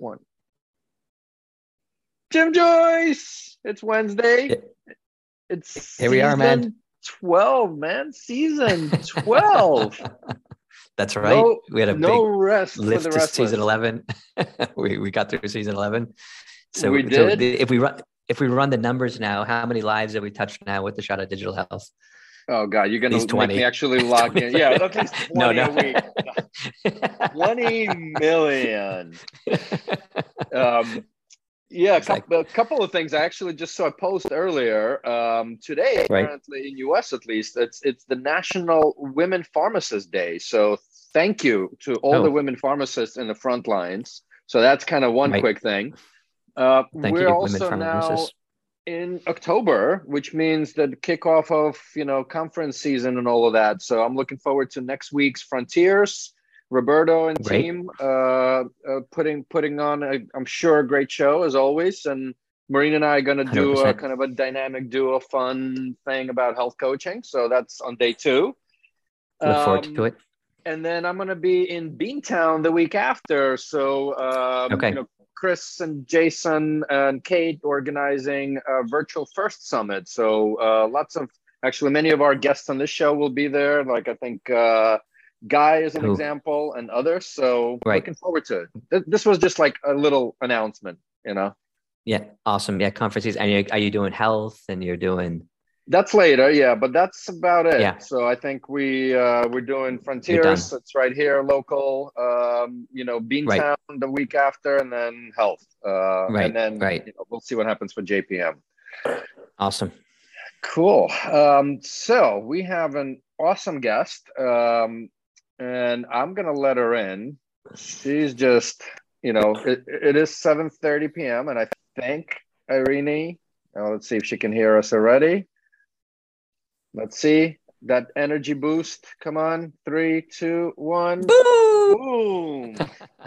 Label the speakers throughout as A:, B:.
A: one. Jim Joyce, it's Wednesday. It's
B: here we are, man.
A: 12, man. Season 12.
B: That's right. No,
A: we had a no big rest lift to
B: season 11. we, we got through season 11. So
A: we did.
B: So if we run if we run the numbers now, how many lives have we touched now with the shot of digital health?
A: Oh God, you're gonna make me actually log in. Yeah, at least 20 no, no. a week. 20 million. Um, yeah, a couple, a couple, of things. I actually just saw a post earlier um, today.
B: Right.
A: Apparently, in US at least, it's it's the National Women Pharmacist Day. So thank you to all oh. the women pharmacists in the front lines. So that's kind of one right. quick thing. Uh,
B: thank
A: we're
B: you,
A: also now in October, which means the kickoff of you know conference season and all of that. So I'm looking forward to next week's Frontiers. Roberto and Great. team uh, uh, putting putting on a, I'm sure a great show as always. And Marina and I are going to do 100%. a kind of a dynamic duo fun thing about health coaching. So that's on day two.
B: Look forward um, to it.
A: And then I'm going to be in Beantown the week after. So um,
B: okay.
A: You know, Chris and Jason and Kate organizing a virtual first summit. So uh, lots of actually many of our guests on this show will be there. Like I think uh, Guy is an Ooh. example, and others. So
B: right.
A: looking forward to it. This was just like a little announcement, you know.
B: Yeah, awesome. Yeah, conferences. And you're, are you doing health? And you're doing
A: that's later, yeah, but that's about it.
B: Yeah.
A: So I think we uh, we're doing Frontiers. It's right here, local. Um, you know, Beantown right. the week after, and then Health. Uh,
B: right.
A: And then
B: right.
A: You know, we'll see what happens for JPM.
B: Awesome.
A: Cool. Um, so we have an awesome guest, um, and I'm gonna let her in. She's just, you know, it, it is 7:30 p.m. and I think Irene. Uh, let's see if she can hear us already. Let's see that energy boost. Come on, three, two, one.
C: Boom!
A: Boom!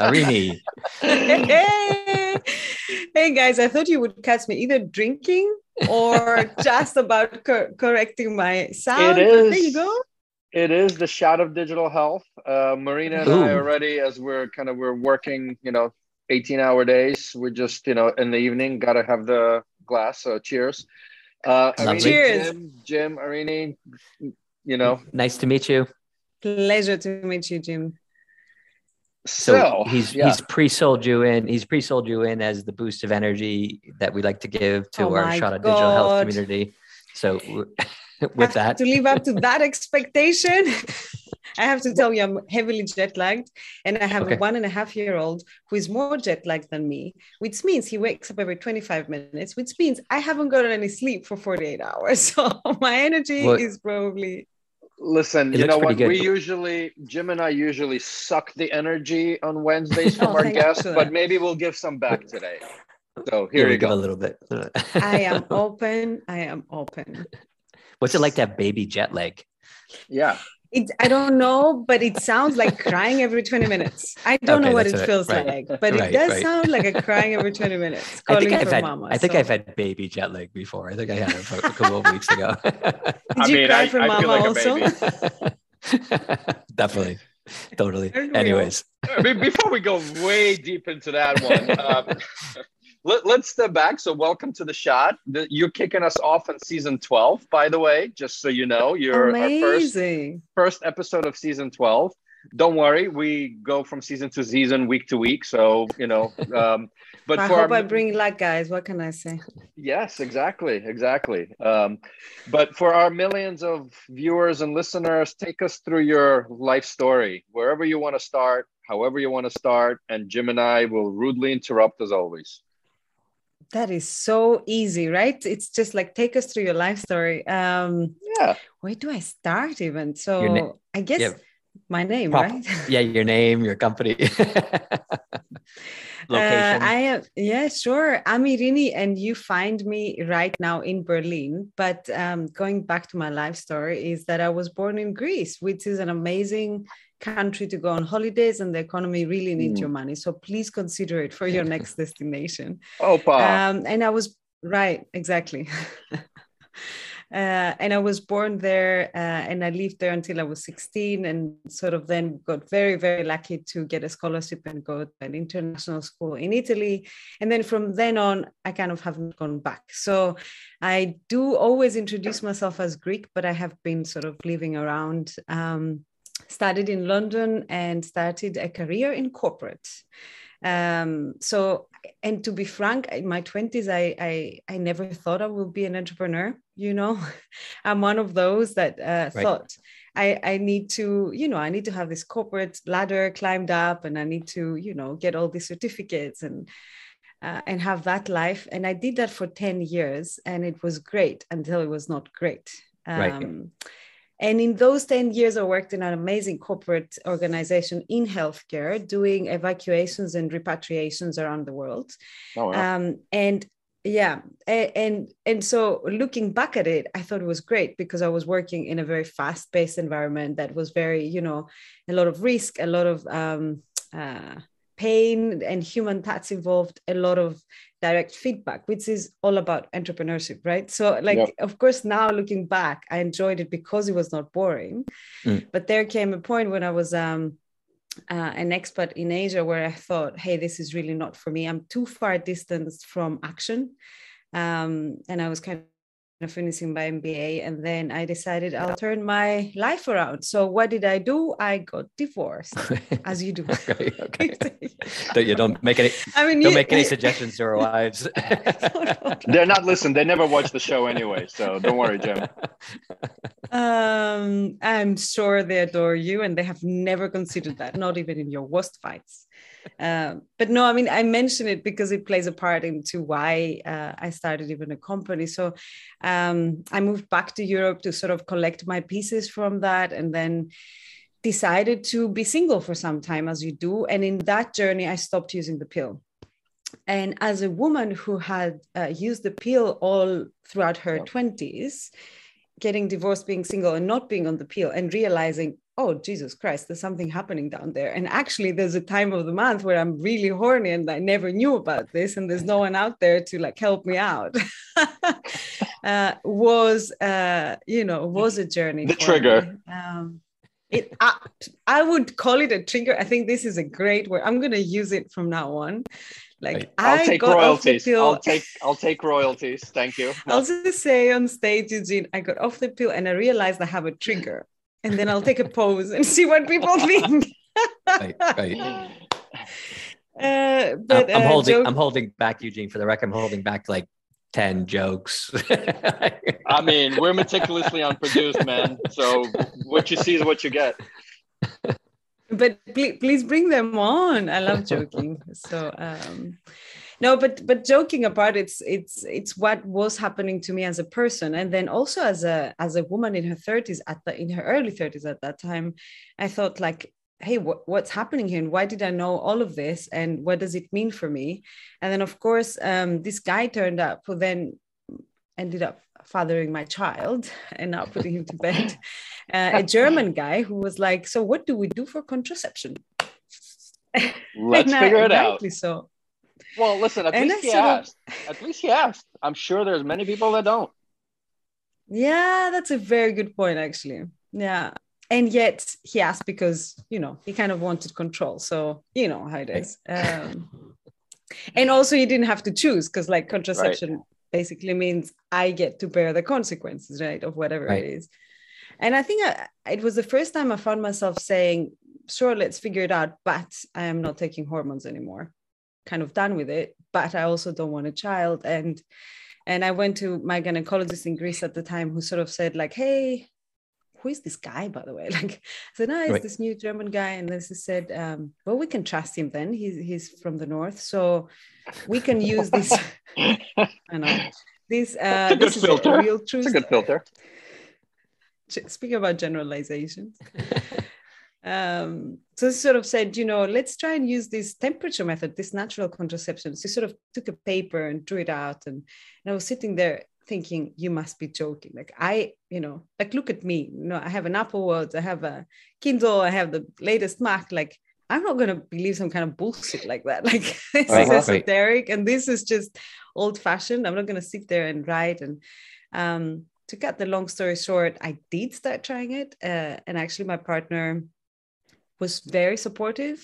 B: Arini.
C: hey. hey guys, I thought you would catch me either drinking or just about co- correcting my sound.
A: It is.
C: There you go.
A: It is the shot of digital health. Uh, Marina and Ooh. I already, as we're kind of we're working, you know, 18 hour days. We're just, you know, in the evening, gotta have the glass. So cheers. Uh, Arini,
C: Cheers.
A: Jim, Jim, Arini, you know.
B: Nice to meet you.
C: Pleasure to meet you, Jim.
A: So,
B: so he's yeah. he's pre-sold you in. He's pre-sold you in as the boost of energy that we like to give to
C: oh
B: our shot of digital health community. So with that,
C: to live up to that expectation. I have to tell you, I'm heavily jet lagged, and I have okay. a one and a half year old who is more jet lagged than me, which means he wakes up every 25 minutes, which means I haven't gotten any sleep for 48 hours. So my energy well, is probably.
A: Listen, you know what? Good. We usually, Jim and I usually suck the energy on Wednesdays from oh, our guests, but maybe we'll give some back today. So here yeah, you go.
B: A little bit.
C: I am open. I am open.
B: What's it like to have baby jet lag?
A: Yeah.
C: It, I don't know, but it sounds like crying every 20 minutes. I don't okay, know what it right. feels right. like, but right, it does sound like a crying every 20 minutes.
B: I think, I've had,
C: mama,
B: I think so. I've had baby jet lag before. I think I had it a couple of weeks ago.
C: Did I you mean, cry I, for I mama like
B: also? Definitely. Totally. Anyways.
A: I mean, before we go way deep into that one, um, let, us step back. So, welcome to the shot. The, you're kicking us off in season 12, by the way, just so you know. You're
C: Amazing.
A: our first, first episode of season 12. Don't worry, we go from season to season, week to week. So, you know, um, but
C: I
A: for
C: hope
A: our,
C: I bring luck, guys. What can I say?
A: Yes, exactly. Exactly. Um, but for our millions of viewers and listeners, take us through your life story, wherever you want to start, however you want to start. And Jim and I will rudely interrupt as always.
C: That is so easy, right? It's just like take us through your life story. Um,
A: yeah.
C: Where do I start even? So na- I guess yeah. my name, Prop- right?
B: yeah, your name, your company.
C: Location. Uh, I am, yeah, sure. I'm Irini, and you find me right now in Berlin. But um, going back to my life story, is that I was born in Greece, which is an amazing country to go on holidays and the economy really needs mm. your money. So please consider it for your next destination.
A: Oh,
C: um, and I was right, exactly. Uh, and I was born there uh, and I lived there until I was 16 and sort of then got very, very lucky to get a scholarship and go to an international school in Italy. And then from then on, I kind of haven't gone back. So I do always introduce myself as Greek, but I have been sort of living around. Um, studied in London and started a career in corporate. Um, so, and to be frank, in my 20s, I, I, I never thought I would be an entrepreneur. You know, I'm one of those that uh, right. thought I, I need to, you know, I need to have this corporate ladder climbed up and I need to, you know, get all these certificates and, uh, and have that life. And I did that for 10 years and it was great until it was not great. Um, right and in those 10 years, I worked in an amazing corporate organization in healthcare, doing evacuations and repatriations around the world. Oh, wow. um, and yeah, and and so looking back at it, I thought it was great because I was working in a very fast-paced environment that was very, you know, a lot of risk, a lot of um, uh, pain and human touch involved, a lot of direct feedback, which is all about entrepreneurship, right? So, like, yep. of course, now looking back, I enjoyed it because it was not boring. Mm. But there came a point when I was um, uh, an expert in Asia where I thought, hey, this is really not for me. I'm too far distanced from action. Um, and I was kind finishing my MBA, and then I decided I'll turn my life around. So what did I do? I got divorced, as you do.
B: okay, okay. don't you don't make any. I mean, don't you, make any suggestions to our wives.
A: They're not listening. They never watch the show anyway, so don't worry, Jim.
C: Um, I'm sure they adore you, and they have never considered that, not even in your worst fights. Um, but no, I mean, I mention it because it plays a part into why uh, I started even a company. So um, I moved back to Europe to sort of collect my pieces from that and then decided to be single for some time, as you do. And in that journey, I stopped using the pill. And as a woman who had uh, used the pill all throughout her 20s, getting divorced, being single, and not being on the pill, and realizing oh jesus christ there's something happening down there. And actually there's a time of the month where i'm really horny and i never knew about this and there's no one out there to like help me out. Uh, was uh, you know was a journey
A: the trigger. Um,
C: it I, I, would call it a trigger. I think this is a great word. I'm going to use it from now on. Like
A: I'll I take royalties. I'll take I'll take royalties. Thank you.
C: I'll just say on stage, Eugene, I got off the pill and I realized I have a trigger and then I'll take a pose and see what people think. right, right.
B: Uh, but I'm, I'm uh, holding. Joke- I'm holding back, Eugene. For the record, I'm holding back like ten jokes.
A: I mean, we're meticulously unproduced, man. So what you see is what you get.
C: But please, please bring them on. I love joking. So. Um, no but but joking apart it's it's it's what was happening to me as a person. And then also as a as a woman in her 30s at the in her early 30s at that time i thought like hey what, what's happening here? And why did i know all of this? And what does it mean for me? And then of course um, this guy turned up who then ended up fathering my child and now putting him to bed uh, a german guy who was like so what do we do for contraception?
A: Let's figure I, it out.
C: so
A: well, listen, at and least he asked. Of... At least he asked. I'm sure there's many people that don't.
C: Yeah, that's a very good point, actually. Yeah. And yet he asked because, you know, he kind of wanted control. So, you know how it is. Um, and also, he didn't have to choose because, like, contraception right. basically means I get to bear the consequences, right, of whatever right. it is. And I think I, it was the first time I found myself saying, sure, let's figure it out, but I am not taking hormones anymore kind of done with it but i also don't want a child. And and i went to my gynecologist in greece at the time who sort of said like hey who is this guy by the way? Like i said no it's right. this new german guy. And this is said um, well we can trust him then. He's he's from the north. So we can use this i know. This uh this is
A: filter. a real truth it's a good filter.
C: speaking about generalizations um, so sort of said, you know, let's try and use this temperature method, this natural contraception. So sort of took a paper and drew it out. And, and I was sitting there thinking, you must be joking. Like I, you know, like look at me. You know, I have an Apple Watch, I have a Kindle, I have the latest Mac. Like I'm not gonna believe some kind of bullshit like that. Like this is esoteric and this is just old fashioned. I'm not gonna sit there and write and um to cut the long story short, I did start trying it. Uh, and actually, my partner was very supportive.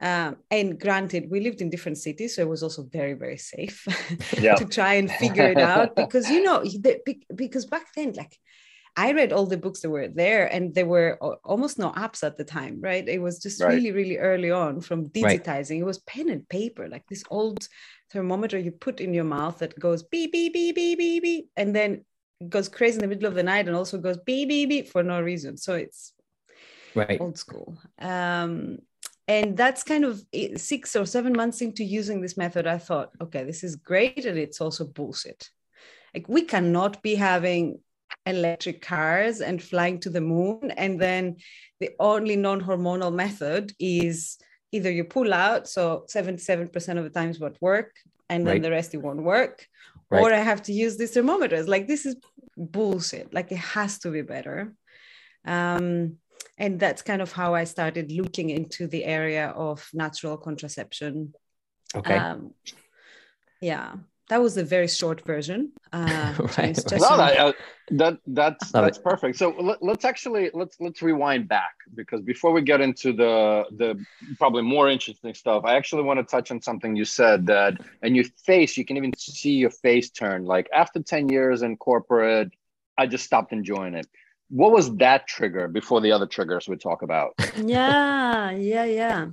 C: Um, and granted, we lived in different cities, so it was also very, very safe yeah. to try and figure it out because, you know, because back then, like, I read all the books that were there, and there were almost no apps at the time, right? It was just right. really, really early on from digitizing. Right. It was pen and paper, like this old thermometer you put in your mouth that goes beep, beep, beep, beep, beep, beep, and then goes crazy in the middle of the night and also goes beep, beep, beep for no reason. So it's
B: right
C: old school. Um, and that's kind of six or seven months into using this method, I thought, okay, this is great, and it's also bullshit. Like we cannot be having electric cars and flying to the moon and then the only non-hormonal method is either you pull out so 77% of the times won't work and then right. the rest it won't work right. or i have to use these thermometers like this is bullshit like it has to be better um, and that's kind of how i started looking into the area of natural contraception
B: okay um,
C: yeah that was a very short version. Uh,
A: right. No, that, uh, that that's that's it. perfect. So let, us actually let's let's rewind back because before we get into the the probably more interesting stuff, I actually want to touch on something you said that and your face. You can even see your face turn. Like after ten years in corporate, I just stopped enjoying it. What was that trigger before the other triggers we talk about?
C: yeah, yeah, yeah.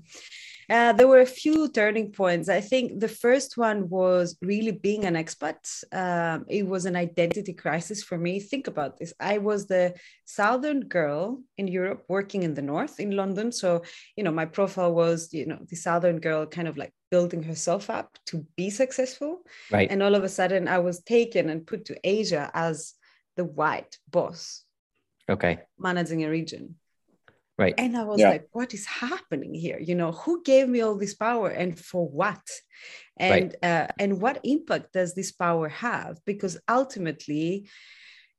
C: Uh, there were a few turning points. I think the first one was really being an expat. Um, it was an identity crisis for me. Think about this. I was the southern girl in Europe working in the north in London. So, you know, my profile was, you know, the southern girl kind of like building herself up to be successful.
B: Right.
C: And all of a sudden I was taken and put to Asia as the white boss.
B: Okay.
C: Managing a region.
B: Right.
C: And I was yeah. like, what is happening here? You know, who gave me all this power and for what? And right. uh, and what impact does this power have? Because ultimately,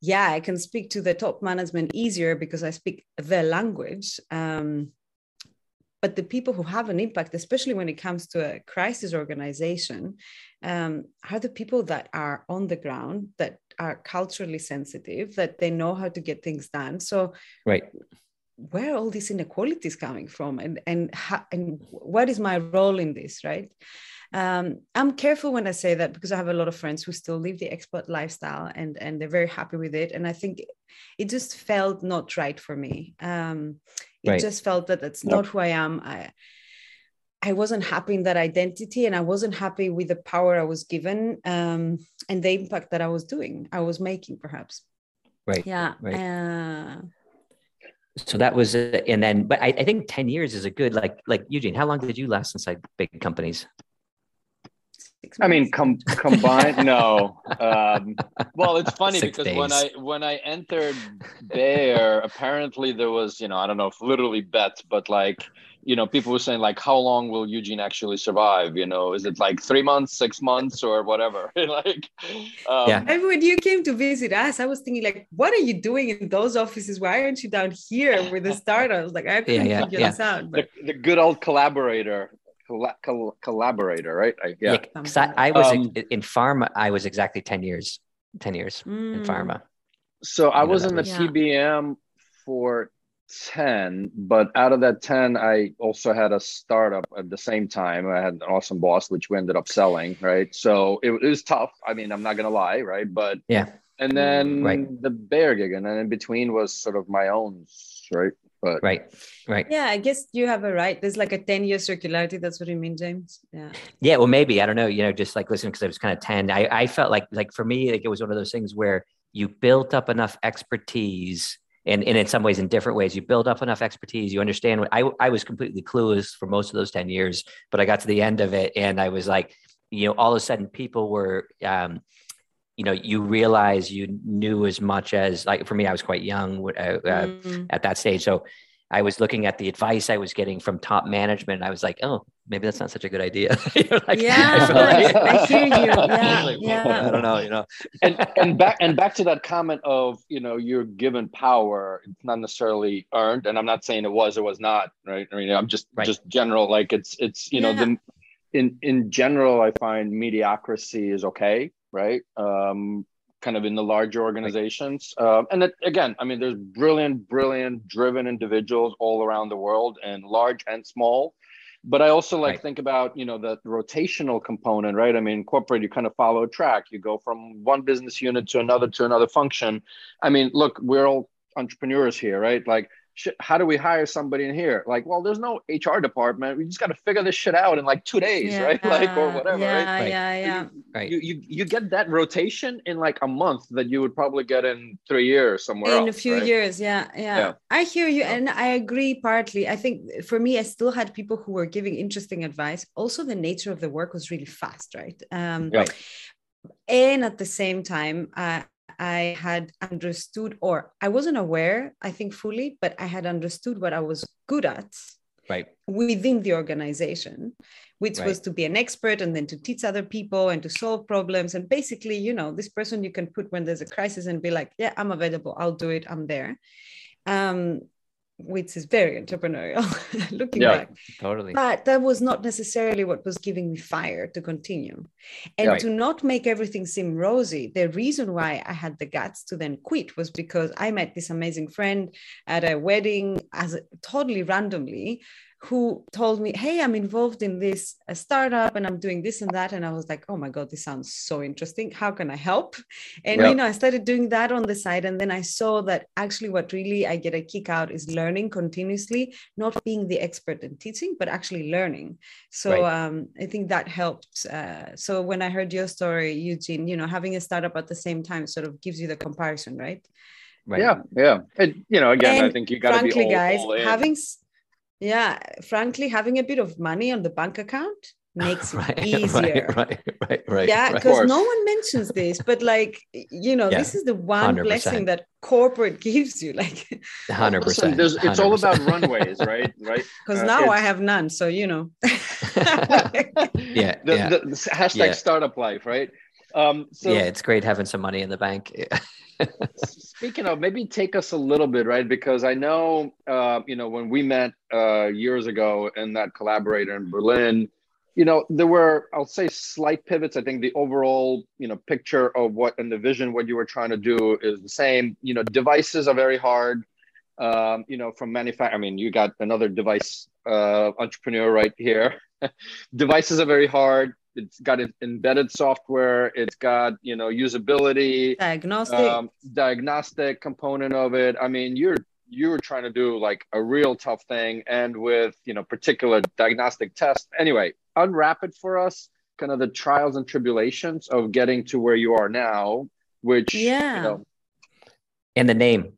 C: yeah, I can speak to the top management easier because I speak the language. Um, but the people who have an impact, especially when it comes to a crisis organization, um, are the people that are on the ground, that are culturally sensitive, that they know how to get things done. So,
B: right.
C: where all these inequalities coming from? And and how, and what is my role in this right? Um, i'm careful when i say that because i have a lot of friends who still live the expat lifestyle and and they're very happy with it. And i think it just felt not right for me. Um, it right. just felt that that's not who i am i I wasn't happy in that identity and I wasn't happy with the power I was given um, and the impact that I was doing, I was making perhaps.
B: Right.
C: Yeah.
B: Right. Uh, so that was uh, and then but I, I, think 10 years is a good like like eugene how long did you last inside big companies
A: i mean com- combined no um, well it's funny Six because days. when i when i entered Bayer apparently there was you know i don't know if literally bets but like you know, people were saying like, how long will Eugene actually survive? You know, is it like three months, six months, or whatever? like,
C: um, yeah. And when you came to visit us, I was thinking like, what are you doing in those offices? Why aren't you down here with the startups? Like, I couldn't yeah, yeah, figure yeah. this out.
A: But... The, the good old CoLaborator Coll- CoLaborator, right? I,
B: yeah. yeah I, I, was um, in pharma. I was exactly 10 years, 10 years mm. in pharma.
A: So I was in the yeah. PBM for 10 but out of that 10 i also had a startup at the same time i had an awesome boss which we ended up selling right so it, it was tough i mean i'm not gonna lie right but
B: yeah
A: and then right. the Bayer gig and then in between was sort of my own right but
B: right right.
C: Yeah i guess you have a right. There's like a 10 year circularity that's what you mean james. Yeah.
B: Yeah well maybe i don't know you know just like listening because i was kind of 10 I, I felt like like for me like it was one of those things where you built up enough expertise and, and in some ways in different ways you build up enough expertise you understand what I, I was completely clueless for most of those 10 years but i got to the end of it and i was like you know all of a sudden people were um, you know you realize you knew as much as like for me i was quite young uh, uh, mm-hmm. at that stage so I was looking at the advice I was getting from top management. And I was like, oh, maybe that's not such a good idea.
C: like, yeah, I, like, I, hear you. Yeah,
B: like, yeah. I don't know, you know.
A: and and back and back to that comment of you know you're given power. It's not necessarily earned, and I'm not saying it was or was not. Right. I mean, I'm just right. just general. Like it's it's you know the in in general, I find mediocrity is okay. Right. Um, kind of in the larger organizations. Um, and it, again, I mean, there's brilliant, brilliant, driven individuals all around the world, and large and small. But I also like
B: Right.
A: think about you know the rotational component, right? I mean, corporate, you kind of follow a track. You go from one business unit to another to another function. I mean, look, we're all entrepreneurs here, right? Like, shit, how do we hire somebody in here? Like, well, there's no HR department. We just got to figure this shit out in like two days, right? Like, or whatever,
C: yeah,
A: right?
B: Right.
C: Yeah, yeah,
A: You-
B: Right.
A: You, you you get that rotation in like a month that you would probably get in three years somewhere
C: in
A: else.
C: a few
A: right?
C: years yeah, yeah
A: Yeah.
C: i hear you
A: Yeah.
C: and i agree partly i think for me i still had people who were giving interesting advice also the nature of the work was really fast right um
A: Yeah.
C: and at the same time uh, i had understood or i wasn't aware i think fully but i had understood what i was good at
B: Right.
C: within the organization, which
B: Right.
C: was to be an expert and then to teach other people and to solve problems. And basically, you know, this person you can put when there's a crisis and be like, yeah, I'm available, I'll do it, I'm there. Um, which is very entrepreneurial looking
A: Yeah.
C: back.
B: Totally.
C: But that was not necessarily what was giving me fire to continue. And
A: Right.
C: to not make everything seem rosy, the reason why I had the guts to then quit was because I met this amazing friend at a wedding as a, totally randomly who told me, Hey, I'm involved in this a startup and I'm doing this and that. And I was like, Oh my God, this sounds so interesting. How can I help? And
A: Yeah.
C: you know, I started doing that on the side. And then I saw that actually what really I get a kick out is learning continuously, not being the expert in teaching, but actually learning. So
B: Right.
C: um, I think that helped. Uh, so when I heard your story, Eugene, you know, having a startup at the same time sort of gives you the comparison, right?
B: Right.
A: Yeah, yeah. And you know, again, I think you got to be
C: frankly,
A: all,
C: guys,
A: all in.
C: having, s- yeah, frankly, having a bit of money on the bank account makes it easier.
B: Right. Right. Right. Right.
C: yeah,
B: right.
C: because no one mentions this, but like you know,
B: Yeah,
C: this is the one
B: 100%.
C: blessing that corporate gives you. Like,
B: Hundred
A: Listen,
B: percent.
A: there's, it's all about runways, right? Right.
C: because
A: Uh,
C: now I have none, so you know.
B: yeah.
A: The,
B: yeah.
A: the, the hashtag
B: Yeah.
A: startup life, right? Um, so
B: yeah. It's great having some money in the bank.
A: speaking of, maybe take us a little bit, right? Because I know, uh, you know, when we met uh, years ago in that CoLaborator in Berlin, you know, there were, I'll say, slight pivots. I think the overall, you know, picture of what and the vision, what you were trying to do is the same. You know, devices are very hard. Um, you know, from manufacture. I mean, you got another device uh, entrepreneur right here. devices are very hard. It's got embedded software. It's got you know usability
C: Diagnostic.
A: um, diagnostic component of it. I mean, you're you were trying to do like a real tough thing, and with you know particular diagnostic tests. Anyway, unwrap it for us. Kind of the trials and tribulations of getting to where you are now, which
C: Yeah.
A: you know,
B: and the name.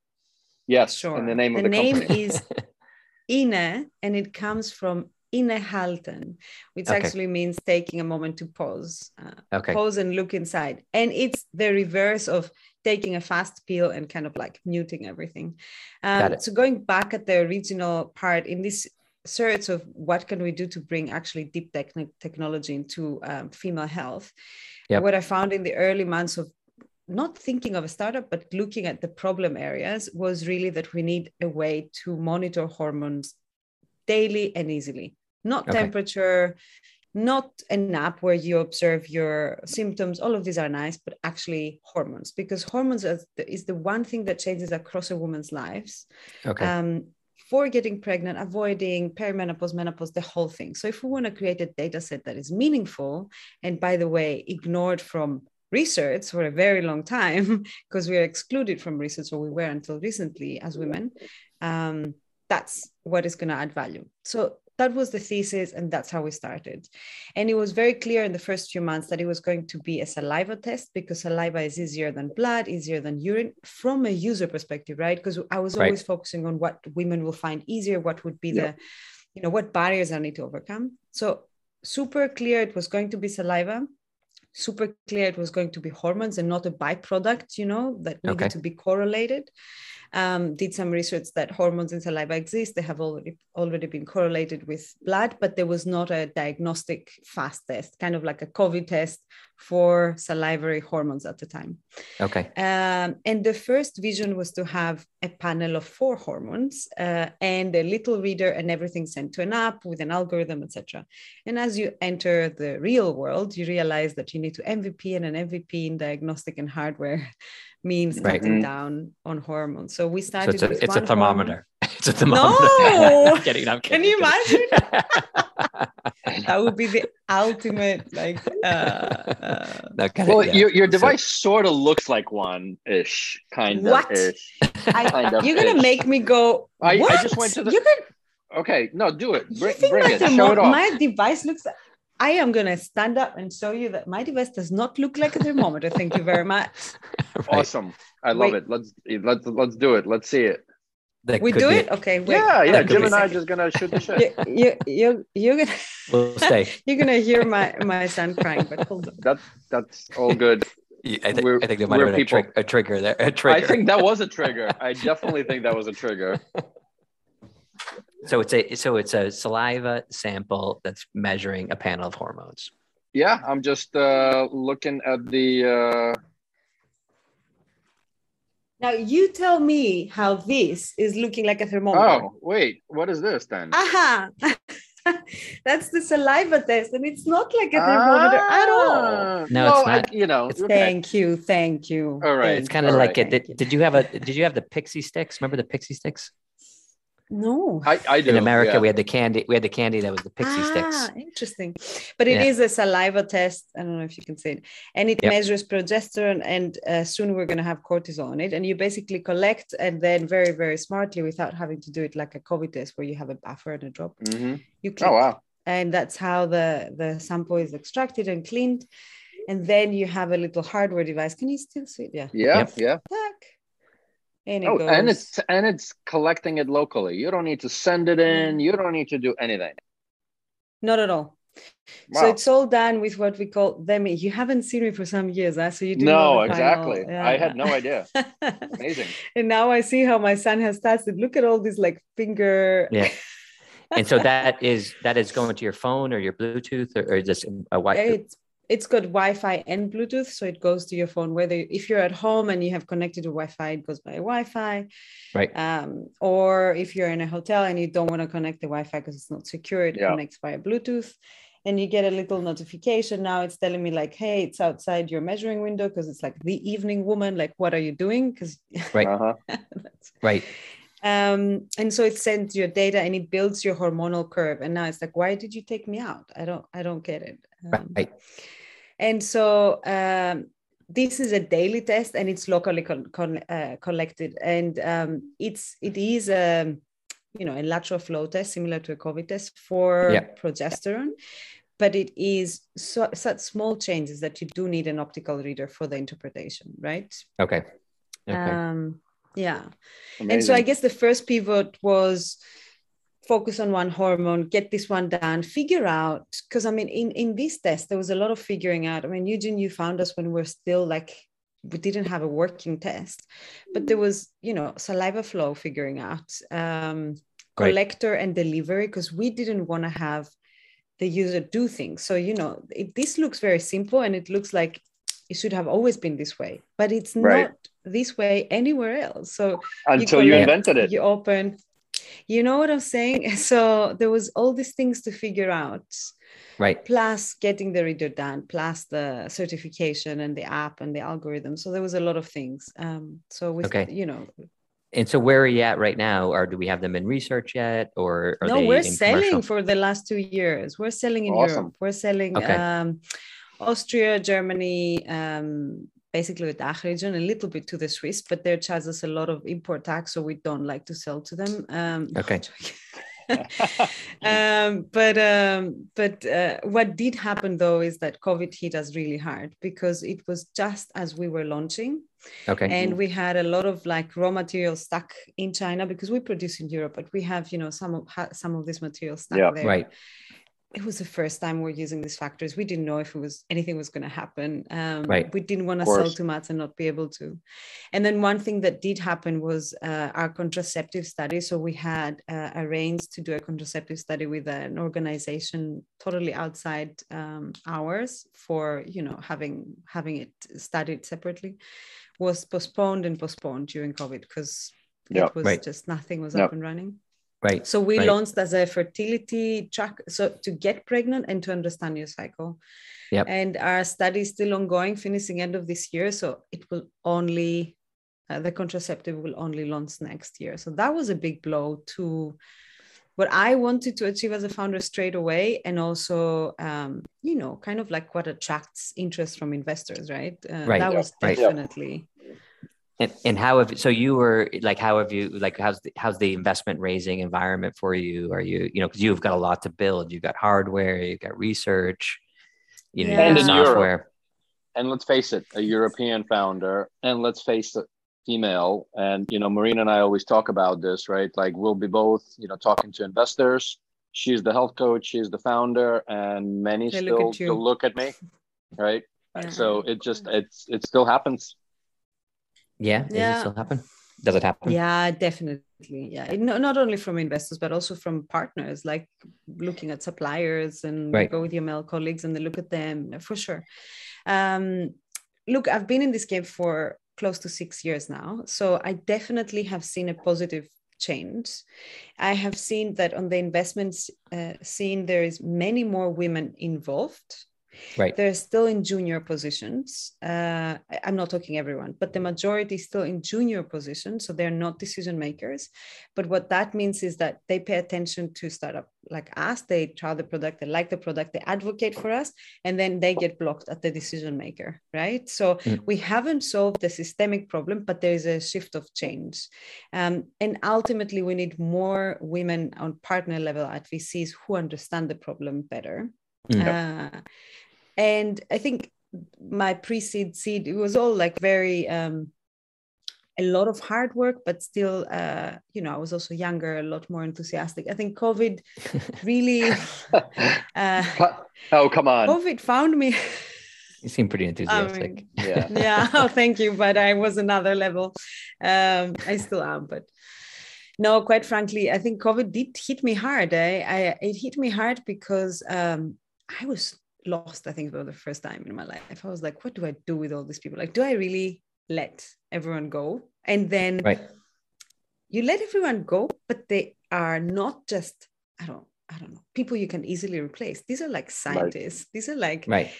A: yes,
C: Sure.
A: and the name of
C: The
A: the
C: name
A: company.
C: is inne and it comes from innehalten, which
B: Okay.
C: actually means taking a moment to pause, uh,
B: Okay.
C: pause and look inside. And it's the reverse of taking a fast pill and kind of like muting everything. Um, so going back at the original part in this search of what can we do to bring actually deep techni- technology into um, female health,
B: Yep.
C: what I found in the early months of not thinking of a startup, but looking at the problem areas was really that we need a way to monitor hormones daily and easily, not
B: Okay.
C: temperature, not an app where you observe your symptoms. All of these are nice, but actually hormones, because hormones is the, is the one thing that changes across a woman's lives.
B: Okay.
C: Um, for getting pregnant, avoiding perimenopause, menopause, the whole thing. So, if we want to create a data set that is meaningful, and by the way, ignored from research for a very long time, because we are excluded from research, or we were until recently as women, um, that's what is going to add value. So, that was the thesis, and that's how we started. And it was very clear in the first few months that it was going to be a saliva test because saliva is easier than blood, easier than urine from a user perspective, right? Because I was
B: Right.
C: always focusing on what women will find easier, what would be the, you know, what barriers I need to overcome. So super clear it was going to be saliva. Super clear it was going to be hormones and not a byproduct, you know, that needed
B: Okay.
C: to be correlated. Um, did some research that hormones in saliva exist. They have already already been correlated with blood, but there was not a diagnostic fast test, kind of like a COVID test for salivary hormones at the time.
B: Okay.
C: Um, and the first vision was to have a panel of four hormones uh, and a little reader and everything sent to an app with an algorithm, etc. And as you enter the real world, you realize that you need to MVP, and an MVP in diagnostic and hardware means
B: Right.
C: cutting
A: Mm.
C: down on hormones. So we
B: So
C: started.
B: it's a,
C: with
B: it's a
C: one hormone.
B: thermometer. It's a thermometer.
C: No!
B: I'm kidding. I'm
C: Can you
B: I'm.
C: That would be the ultimate, like, uh, uh,
B: No, cut
A: Well,
B: yeah.
A: your your
B: So-
A: device sort of looks like one ish, kind
C: What?
A: of ish.
C: I,
A: Kind of
C: you're gonna
A: ish.
C: make me go.
A: I- I just went to the-
C: You're
A: Okay, no, do it.
C: you think
A: bring
C: my,
A: it. Show it off.
C: my device looks? I am gonna stand up and show you that my device does not look like a thermometer. Thank you very much.
B: Right.
A: Awesome. I love
C: Wait.
A: it. Let's let's let's do it. Let's see it.
B: That
C: We do
B: be
C: it. Okay. Wait.
A: yeah, yeah.
B: that
A: Jim and I
C: are
A: just gonna shoot the shit.
C: You, you, you, you're gonna
B: We'll stay.
C: you're gonna hear my my son crying, but hold on.
A: That that's all good.
B: Yeah, I, think I think there might have been a,
A: people.
B: trig- a trigger there. A trigger.
A: I think that was a trigger. I definitely think that was a trigger.
B: So. It's a so it's a saliva sample that's measuring a panel of hormones.
A: Yeah, I'm just uh looking at the uh
C: Now you tell me how this is looking like a thermometer.
A: oh wait, what is this then?
C: Aha! That's the saliva test, and it's not like a thermometer at all.
A: Ah,
B: No,
A: well,
B: it's
A: I-
B: not.
A: you know, okay.
C: Thank you, thank you.
A: All right.
B: It's kind of like
A: right.
B: it. Did, did you have a did you have the pixie sticks? Remember the pixie sticks?
C: No.
A: I, I do.
B: In America,
A: yeah.
B: we had the candy. We had the candy that was the pixie sticks.
C: Ah, interesting. But it
B: Yeah.
C: is a saliva test. I don't know if you can say it. And it
B: Yep.
C: measures progesterone, and uh, soon we're going to have cortisol on it. And you basically collect, and then very, very smartly, without having to do it like a COVID test where you have a buffer and a drop,
A: Mhm.
C: you click.
A: Oh wow.
C: And that's how the, the sample is extracted and cleaned. And then you have a little hardware device. Can you still see it? Yeah.
A: Yeah,
B: Yep.
A: yeah.
C: Tack. And it
A: Oh,
C: goes.
A: and it's and it's collecting it locally. You don't need to send it in. Mm. You don't need to do anything.
C: not at all. So it's all done with what we call them. You haven't seen me for some years, huh? so you do not.
A: no,
C: know
A: exactly.
C: yeah.
A: I had no idea. Amazing.
C: and now I see how my son has tested. Look at all these like finger.
B: Yeah. And so that is that is going to your phone or your Bluetooth or, or just a Wi.
C: It's it's got Wi-Fi and Bluetooth, so it goes to your phone. Whether if you're at home and you have connected to Wi-Fi, it goes by Wi-Fi.
B: Right.
C: Um, or if you're in a hotel and you don't want to connect the Wi-Fi because it's not secure, it
A: Yeah.
C: connects via Bluetooth. And you get a little notification. Now it's telling me like, "Hey, it's outside your measuring window," because it's like the evening woman. Like, what are you doing? Because
B: Right.
A: Uh-huh.
B: Right.
C: Um and so it sends your data and it builds your hormonal curve and now it's like why did you take me out i don't i don't get it um,
B: Right.
C: and so um this is a daily test and it's locally con- con- uh, collected and um it's it is um you know a lateral flow test similar to a covid test for
B: Yeah.
C: progesterone but it is so, such small changes that you do need an optical reader for the interpretation right
B: Okay. Okay.
C: um yeah and so I guess the first pivot was focus on one hormone, get this one done, figure out. Because I mean, in in this test, there was a lot of figuring out. I mean, Eugene, you found us when we are still like we didn't have a working test, but there was you know saliva flow figuring out, um,
B: Right.
C: collector and delivery, because we didn't want to have the user do things. So you know, it, this looks very simple, and it looks like it should have always been this way, but it's
A: Right.
C: not this way anywhere else. So
A: Until you
C: collect,
A: invented it.
C: You open. You know what I'm saying? So there was all these things to figure out,
B: right.
C: plus getting the reader done, plus the certification and the app and the algorithm. So there was a lot of things. Um, so with
B: Okay.
C: you know,
B: And so where are you at right now? Or do we have them in research yet? Or are
C: no,
B: they
C: we're
B: in
C: selling
B: commercial?
C: for the last two years. We're selling in
A: Awesome.
C: Europe. We're selling
B: Okay.
C: um, Austria, Germany, um, basically the DACH region, a little bit to the Swiss, but they charge us a lot of import tax, so we don't like to sell to them. Um,
B: Okay.
C: um, but um, but uh, what did happen though is that COVID hit us really hard because it was just as we were launching,
B: Okay.
C: and we had a lot of like raw material stuck in China because we produce in Europe, but we have you know some of ha- some of this material stuck
A: Yeah.
C: there.
B: right.
C: It was the first time we're using these factors. We didn't know if it was anything was going to happen. Um,
B: Right.
C: We didn't want to sell too much and not be able to. And then one thing that did happen was uh, our contraceptive study. So we had uh, arranged to do a contraceptive study with an organization totally outside um, ours for you know having having it studied separately was postponed and postponed during COVID because
A: Yeah,
C: it was
B: right.
C: just nothing was up and running.
B: Right.
C: So we
B: right.
C: launched as a fertility track, so to get pregnant and to understand your cycle.
B: Yep.
C: And our study is still ongoing, finishing end of this year. So it will only uh, the contraceptive will only launch next year. So that was a big blow to what I wanted to achieve as a founder straight away, and also, um, you know, kind of like what attracts interest from investors, right? Uh,
B: Right.
C: That
A: Yeah.
C: was
B: Right.
C: definitely.
B: And, and how have so you were like how have you like how's the, how's the investment raising environment for you? Are you you know because you've got a lot to build. You've got hardware, you've got research, you know,
C: Yeah.
B: you got
C: And in
A: Europe.
B: software.
A: and let's face it, a European founder, and let's face it, female. And you know, Marina and I always talk about this, right? Like we'll be both, you know, talking to investors. She's the health coach, she's the founder, and many
C: They look
A: still
C: at
A: still look at me, right?
C: Yeah.
A: So it just it's it still happens.
B: Yeah, does it still happen? Does it happen?
C: Yeah, definitely. Yeah, no, not only from investors, but also from partners, like looking at suppliers and
B: Right.
C: go with your male colleagues and they look at them for sure. Um, look, I've been in this game for close to six years now, so I definitely have seen a positive change. I have seen that on the investments uh, scene, there is many more women involved
B: Right.
C: they're still in junior positions. Uh, I'm not talking everyone, but the majority is still in junior positions. So they're not decision makers. But what that means is that they pay attention to startup like us. They try the product, they like the product, they advocate for us, and then they get blocked at the decision maker, right? So
B: Mm.
C: we haven't solved the systemic problem, but there is a shift of change. Um, and ultimately, we need more women on partner level at VCs who understand the problem better. Uh, and I think my pre-seed seed it was all like very um, a lot of hard work, but still, uh, you know, I was also younger, a lot more enthusiastic. I think COVID really, uh,
A: oh come on.
C: COVID found me.
B: You seem pretty
C: I
B: enthusiastic.
C: mean,
A: Yeah.
C: yeah oh, thank you but i was another level um i still am but no quite frankly i think covid did hit me hard I, I it hit me hard because um i was lost i think for the first time in my life i was like what do i do with all these people like do i really let everyone go and then
B: Right.
C: you let everyone go but they are not just i don't i don't know people you can easily replace these are like scientists these are like
B: Right.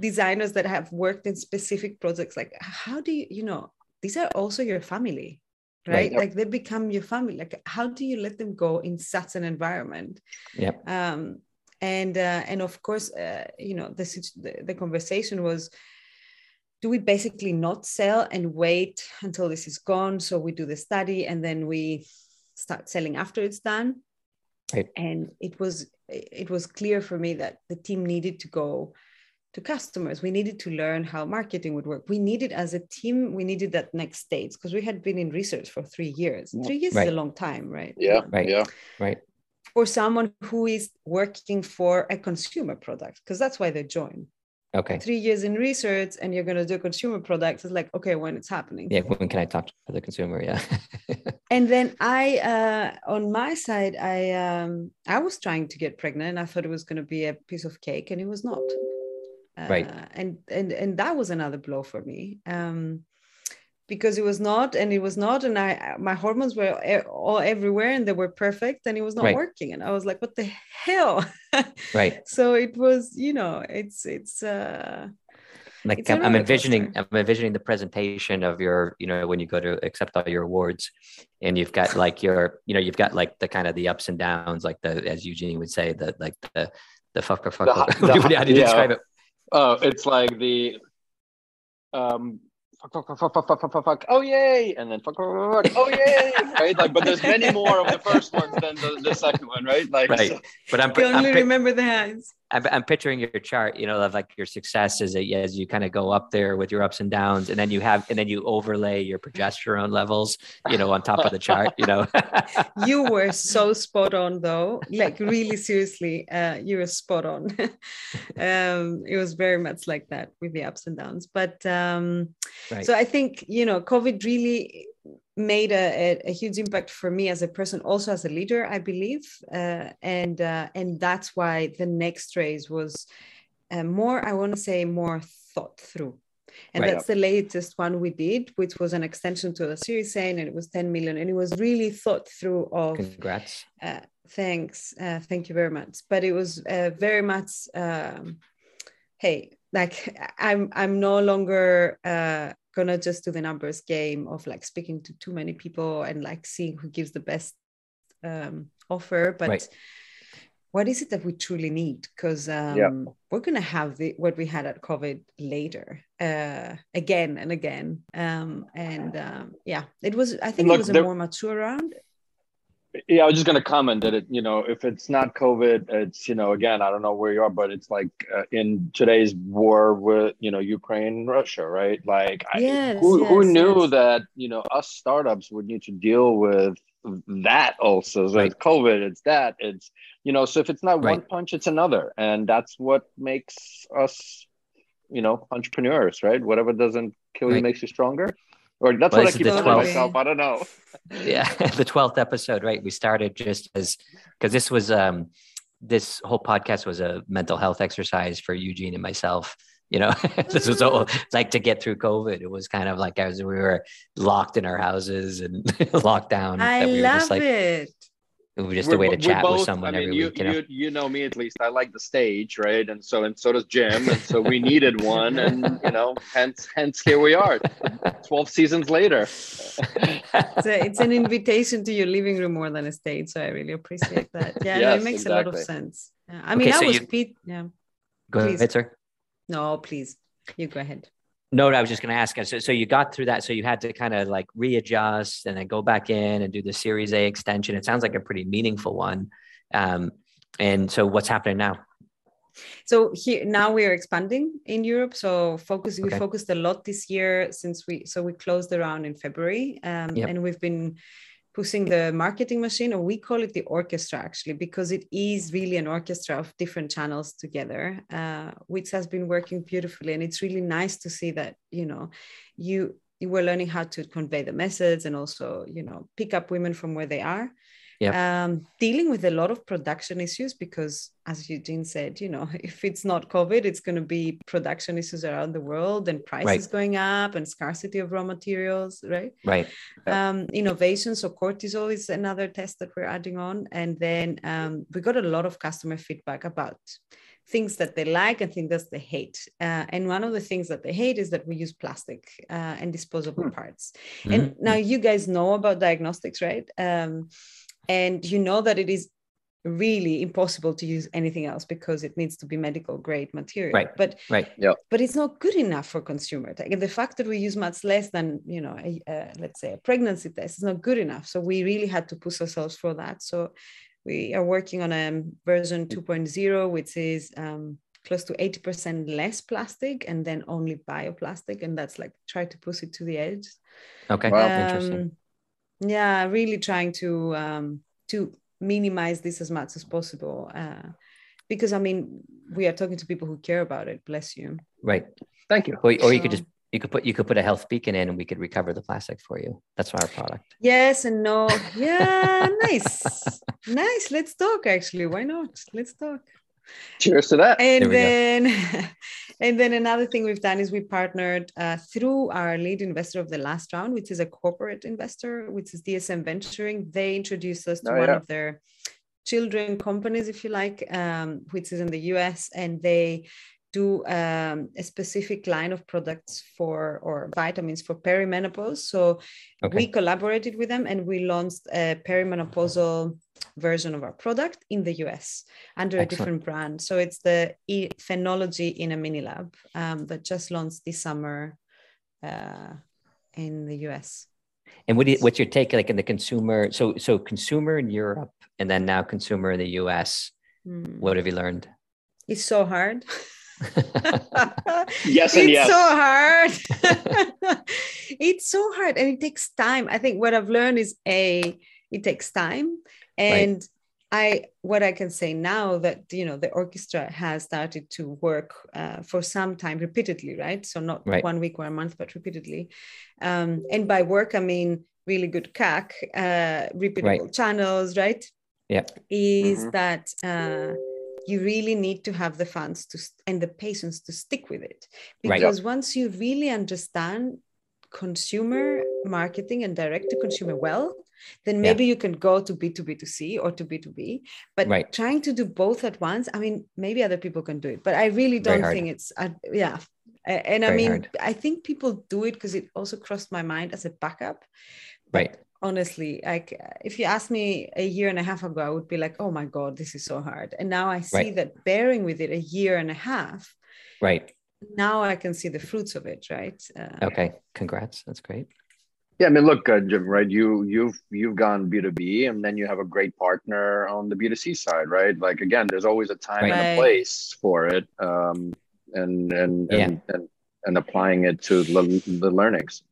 C: designers that have worked in specific projects like how do you you know these are also your family right,
B: Right.
A: Yep.
C: like they become your family like how do you let them go in such an environment
B: Yep.
C: um and uh, and of course uh, you know the, the the conversation was do we basically not sell and wait until this is gone so we do the study and then we start selling after it's done
B: Right.
C: and it was it was clear for me that the team needed to go to customers we needed to learn how marketing would work we needed as a team we needed that next stage because we had been in research for three years
A: Yeah.
C: three years
B: Right.
C: is a long time right
A: Yeah.
B: Right.
A: Yeah.
B: Right.
C: For someone who is working for a consumer product because that's why they join
B: Okay.
C: three years in research and you're going to do a consumer product it's like okay when it's happening
B: Yeah. When can I talk to the consumer? Yeah.
C: and then i uh, on my side i um, i was trying to get pregnant and i thought it was going to be a piece of cake and it was not uh,
B: Right.
C: and and and that was another blow for me um because it was not and it was not and i my hormones were all everywhere and they were perfect and it was not
B: Right.
C: working and i was like what the hell
B: right.
C: so it was you know it's it's uh
B: Like
C: It's a
B: I'm, I'm envisioning,
C: coaster.
B: I'm envisioning the presentation of your, you know, when you go to accept all your awards, and you've got like your, you know, you've got like the kind of the ups and downs, like the, as Eugene would say, the like the, the fucker
A: The
B: fucker.
A: the
B: How do you
A: hi-
B: describe it?
A: Oh, it's like the um fuck fuck fuck fuck fuck fuck fuck fuck fuck. Oh yay! And then fuck fuck fuck fuck. Oh yay! Right? Like but there's many more of the first ones than the, the second one right? Like
B: Right.
A: so-
B: But I'm,
C: i
B: I'm,
C: only
B: pic-
C: remember the hands
B: I'm, I'm picturing your chart, you know, of like your success as, a, as you kind of go up there with your ups and downs, and then you have, and then you overlay your progesterone levels, you know, on top of the chart, you know.
C: you were so spot on though like really seriously uh you were spot on um it was very much like that with the ups and downs but um
B: Right.
C: so i think you know covid really made a, a, huge impact for me as a person also as a leader i believe uh, and uh, and that's why the next race was uh, more i want to say more thought through And
B: Right.
C: that's the latest one we did, which was an extension to the Series A, and it was 10 million. And it was really thought through of
B: Congrats.
C: uh, thanks uh, thank you very much but it was uh, very much um, hey like i'm i'm no longer uh, gonna just do the numbers game of like speaking to too many people and like seeing who gives the best um, offer but
B: Right.
C: what is it that we truly need because um,
A: Yeah.
C: we're gonna have the what we had at covid later uh, again and again um, and um, yeah it was i think
A: look,
C: it was a
A: there-
C: more mature round
A: Yeah, I was just going to comment that it, you know, if it's not COVID, it's, you know, again, I don't know where you are, but it's like uh, in today's war with, you know, Ukraine, Russia, right? Like,
C: Yes,
A: who, who
C: yes,
A: knew
C: yes.
A: that, you know, us startups would need to deal with that also? So
B: Right.
A: it's COVID, it's that, it's, you know, so if it's not one punch, it's another. And that's what makes us, you know, entrepreneurs, right? Whatever doesn't kill you makes you stronger. Or that's
B: Well,
A: what I keep
B: the
A: telling
C: 12th.
A: myself. I don't know.
B: yeah the 12th episode right we started just as because this was um this whole podcast was a mental health exercise for eugene and myself you know this was all like to get through covid it was kind of like as we were locked in our houses and locked down
C: I
B: that we were
C: love
B: just like
C: it.
B: It was just
A: We're
B: a way to chat
A: we're
B: with someone
A: I mean,
B: every
A: you,
B: week you know
A: you you know me at least. I like the stage, right? And so and so does Jim, and so we needed one, and you know, hence hence here we are, twelve seasons later.
C: It's, it's an invitation to your living room more than a stage. So I really appreciate that. Yeah,
A: Yes,
C: it makes a lot of sense. Yeah. I mean,
B: Okay,
C: I
B: so
C: was
B: you-
C: Pete. Yeah.
B: go
C: Please.
B: ahead sir
C: No, please. You go ahead.
B: No, I was just going to ask. So, so you got through that. So you had to kind of like readjust and then go back in and do the Series A extension. It sounds like a pretty meaningful one. Um, and so, what's happening now?
C: So here now we are expanding in Europe. So focus we focused a lot this year since we so we closed the round in February, um,
B: Yep.
C: and we've been pushing the marketing machine, or we call it the orchestra actually, because it is really an orchestra of different channels together, uh, which has been working beautifully. And it's really nice to see that you know you you were learning how to convey the message and also you know pick up women from where they are
B: Yep.
C: um, dealing with a lot of production issues because, as Eugene said, you know, if it's not COVID, it's going to be production issues around the world and prices
B: Right.
C: going up and scarcity of raw materials, right?
B: Right.
A: Yeah.
C: Um, innovation. So cortisol is another test that we're adding on, and then um, we got a lot of customer feedback about things that they like and things that they hate. Uh, and one of the things that they hate is that we use plastic uh, and disposable
A: Hmm.
C: parts. And
B: Mhm.
C: now you guys know about diagnostics, right? Um, and you know that it is really impossible to use anything else because it needs to be medical grade material.
B: Right.
C: But
B: right.
C: but it's not good enough for consumer tech. And the fact that we use much less than you know, a, uh, let's say a pregnancy test is not good enough. So we really had to push ourselves for that. So we are working on a version 2.0, which is um, close to 80% less plastic and then only bioplastic. And that's like try to push it to the edge.
B: Okay.
A: Wow.
B: Interesting.
C: Yeah, really trying to um, to minimize this as much as possible. Uh, because I mean, we are talking to people who care about it. Bless you.
B: Right.
A: Thank you.
B: Or, or you could just you could put you could put a HealthBeacon in and we could recover the plastic for you. That's our product.
C: Yes and no. Yeah, nice, nice. Let's talk. Actually, why not? Let's talk.
A: Cheers to that.
C: And
B: There go.
C: then, and then another thing we've done is we partnered uh, through our lead investor of the last round, which is a corporate investor, which is DSM Venturing. They introduced us to
A: Oh,
C: one
A: yeah.
C: of their children companies, if you like, um, which is in the US, and they do um, a specific line of products for or vitamins for perimenopause. So
B: Okay.
C: we collaborated with them and we launched a perimenopausal version of our product in the US under a different brand. So it's the e- Phenology in a mini lab um, that just launched this summer uh, in the US.
B: And what do you, what's your take like in the consumer? So so consumer in Europe and then now consumer in the US.
C: Hmm.
B: What have you learned?
C: It's so hard.
A: Yes and
C: it's
A: yes.
C: so hard. it's so hard and it takes time. I think what I've learned is a it takes time and I what I can say now that you know the orchestra has started to work uh, for some time repeatedly, right? So not
B: Right.
C: one week or a month, but repeatedly. Um, and by work, I mean really good CAC, uh, repeatable channels, right?
B: Yeah.
C: Is
A: Mhm.
C: that uh, you really need to have the funds to and the patience to stick with it because right. once you really understand consumer marketing and direct to consumer well then maybe yeah. you can go to b2b2c or to b2b but right. trying to do both at once i mean maybe other people can do it but i really don't think it's uh, yeah and Very i mean hard. i think people do it because it also crossed my mind as a backup
B: right
C: honestly like if you asked me a year and a half ago i would be like oh my god this is so hard and now i see right. that bearing with it a year and a half
B: right
C: now i can see the fruits of it right
B: uh, okay congrats that's great
A: yeah i mean look uh, jim right you you've you've gone b2b and then you have a great partner on the b2c side right like again there's always a time right. and a place for it um and and yeah. and, and and applying it to the, the learnings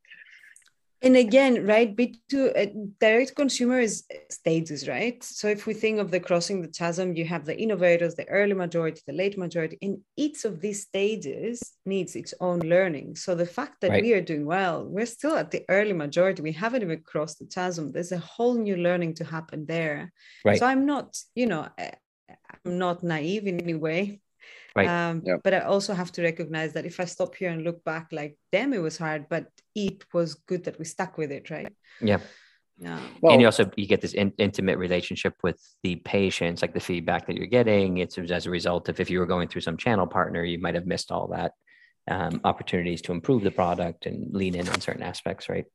C: and again right b2 uh, direct consumer is stages right? So if we think of the crossing the chasm you have the innovators the early majority the late majority in each of these stages needs its own learning. So the fact that right. we are doing well we're still at the early majority. We haven't even crossed the chasm. There's a whole new learning to happen there. Right. so i'm not you know i'm not naive in any way
B: Right.
C: Um, yep. But I also have to recognize that if I stop here and look back, like, damn, it was hard, but it was good that we stuck with it, right?
B: Yeah. Yeah. Well, and you also you get this in, intimate relationship with the patients, like the feedback that you're getting. It's as a result of if you were going through some channel partner, you might have missed all that um, opportunities to improve the product and lean in on certain aspects, right?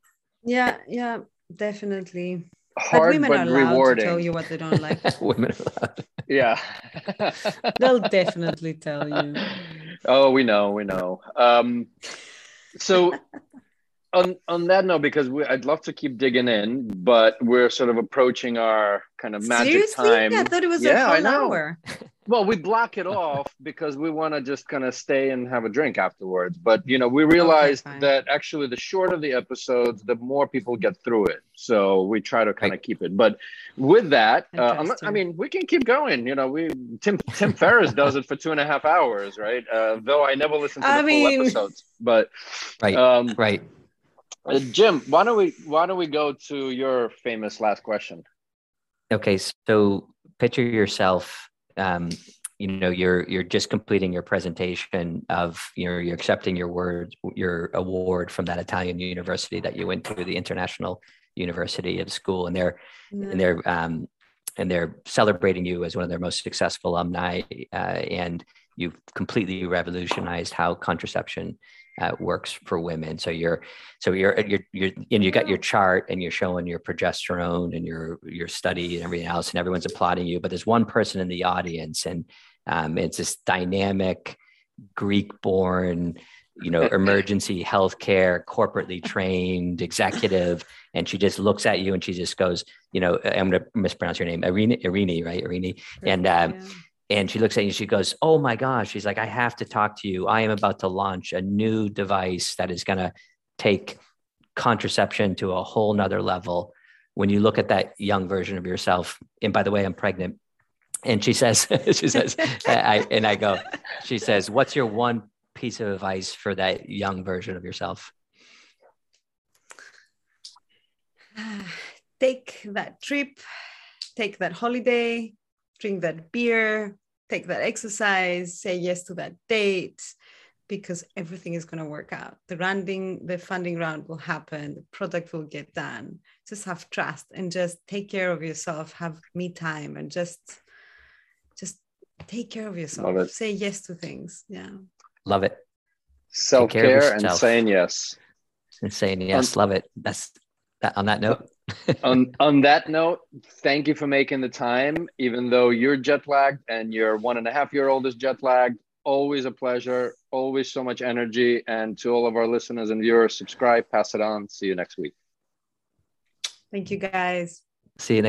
C: Yeah, yeah, definitely
A: hard but, women but are allowed rewarding.
C: to tell you what they don't like.
B: women allowed.
A: Yeah.
C: They'll definitely tell you.
A: Oh, we know, we know. Um, so on on that note, because we, I'd love to keep digging in, but we're sort of approaching our kind of magic
C: Seriously?
A: time.
C: I thought it was yeah, a whole hour.
A: well, we block it off because we want to just kind of stay and have a drink afterwards. But you know, we realized okay, that actually the shorter the episodes, the more people get through it. So we try to kind of keep it. But with that, uh, I mean, we can keep going. You know, we Tim Tim Ferriss does it for two and a half hours, right? Uh, though I never listen to the I full mean... episodes, but
B: right, um, right
A: uh, Jim, why don't we why don't we go to your famous last question?
B: Okay, so picture yourself. Um, you know, you're you're just completing your presentation of you know you're accepting your word your award from that Italian university that you went to, the International University of School, and they're mm-hmm. and they're um, and they're celebrating you as one of their most successful alumni, uh, and you've completely revolutionized how contraception uh, works for women. So you're, so you're, you're, you're, and you got your chart and you're showing your progesterone and your, your study and everything else, and everyone's applauding you. But there's one person in the audience, and um, it's this dynamic, Greek-born, you know, emergency healthcare, corporately trained executive, and she just looks at you and she just goes, you know, I'm going to mispronounce your name, Irini, Irini, right, Irini, and. Um, yeah and she looks at you and she goes, Oh my gosh. She's like, I have to talk to you. I am about to launch a new device that is going to take contraception to a whole nother level. When you look at that young version of yourself, and by the way, I'm pregnant. And she says, she says, I, and I go, she says, What's your one piece of advice for that young version of yourself?
C: Take that trip, take that holiday, drink that beer, take that exercise, say yes to that date, because everything is going to work out. The rounding, the funding round will happen, the product will get done. Just have trust and just take care of yourself, have me time and just just take care of yourself. Say yes to things. Yeah.
B: Love it.
A: Self-care and saying yes.
B: And saying yes. Um, Love it. That's that on that note
A: on on that note, thank you for making the time. Even though you're jet lagged and your one and a half year old is jet lagged, always a pleasure. Always so much energy. And to all of our listeners and viewers, subscribe, pass it on. See you next week.
C: Thank you, guys.
B: See you next.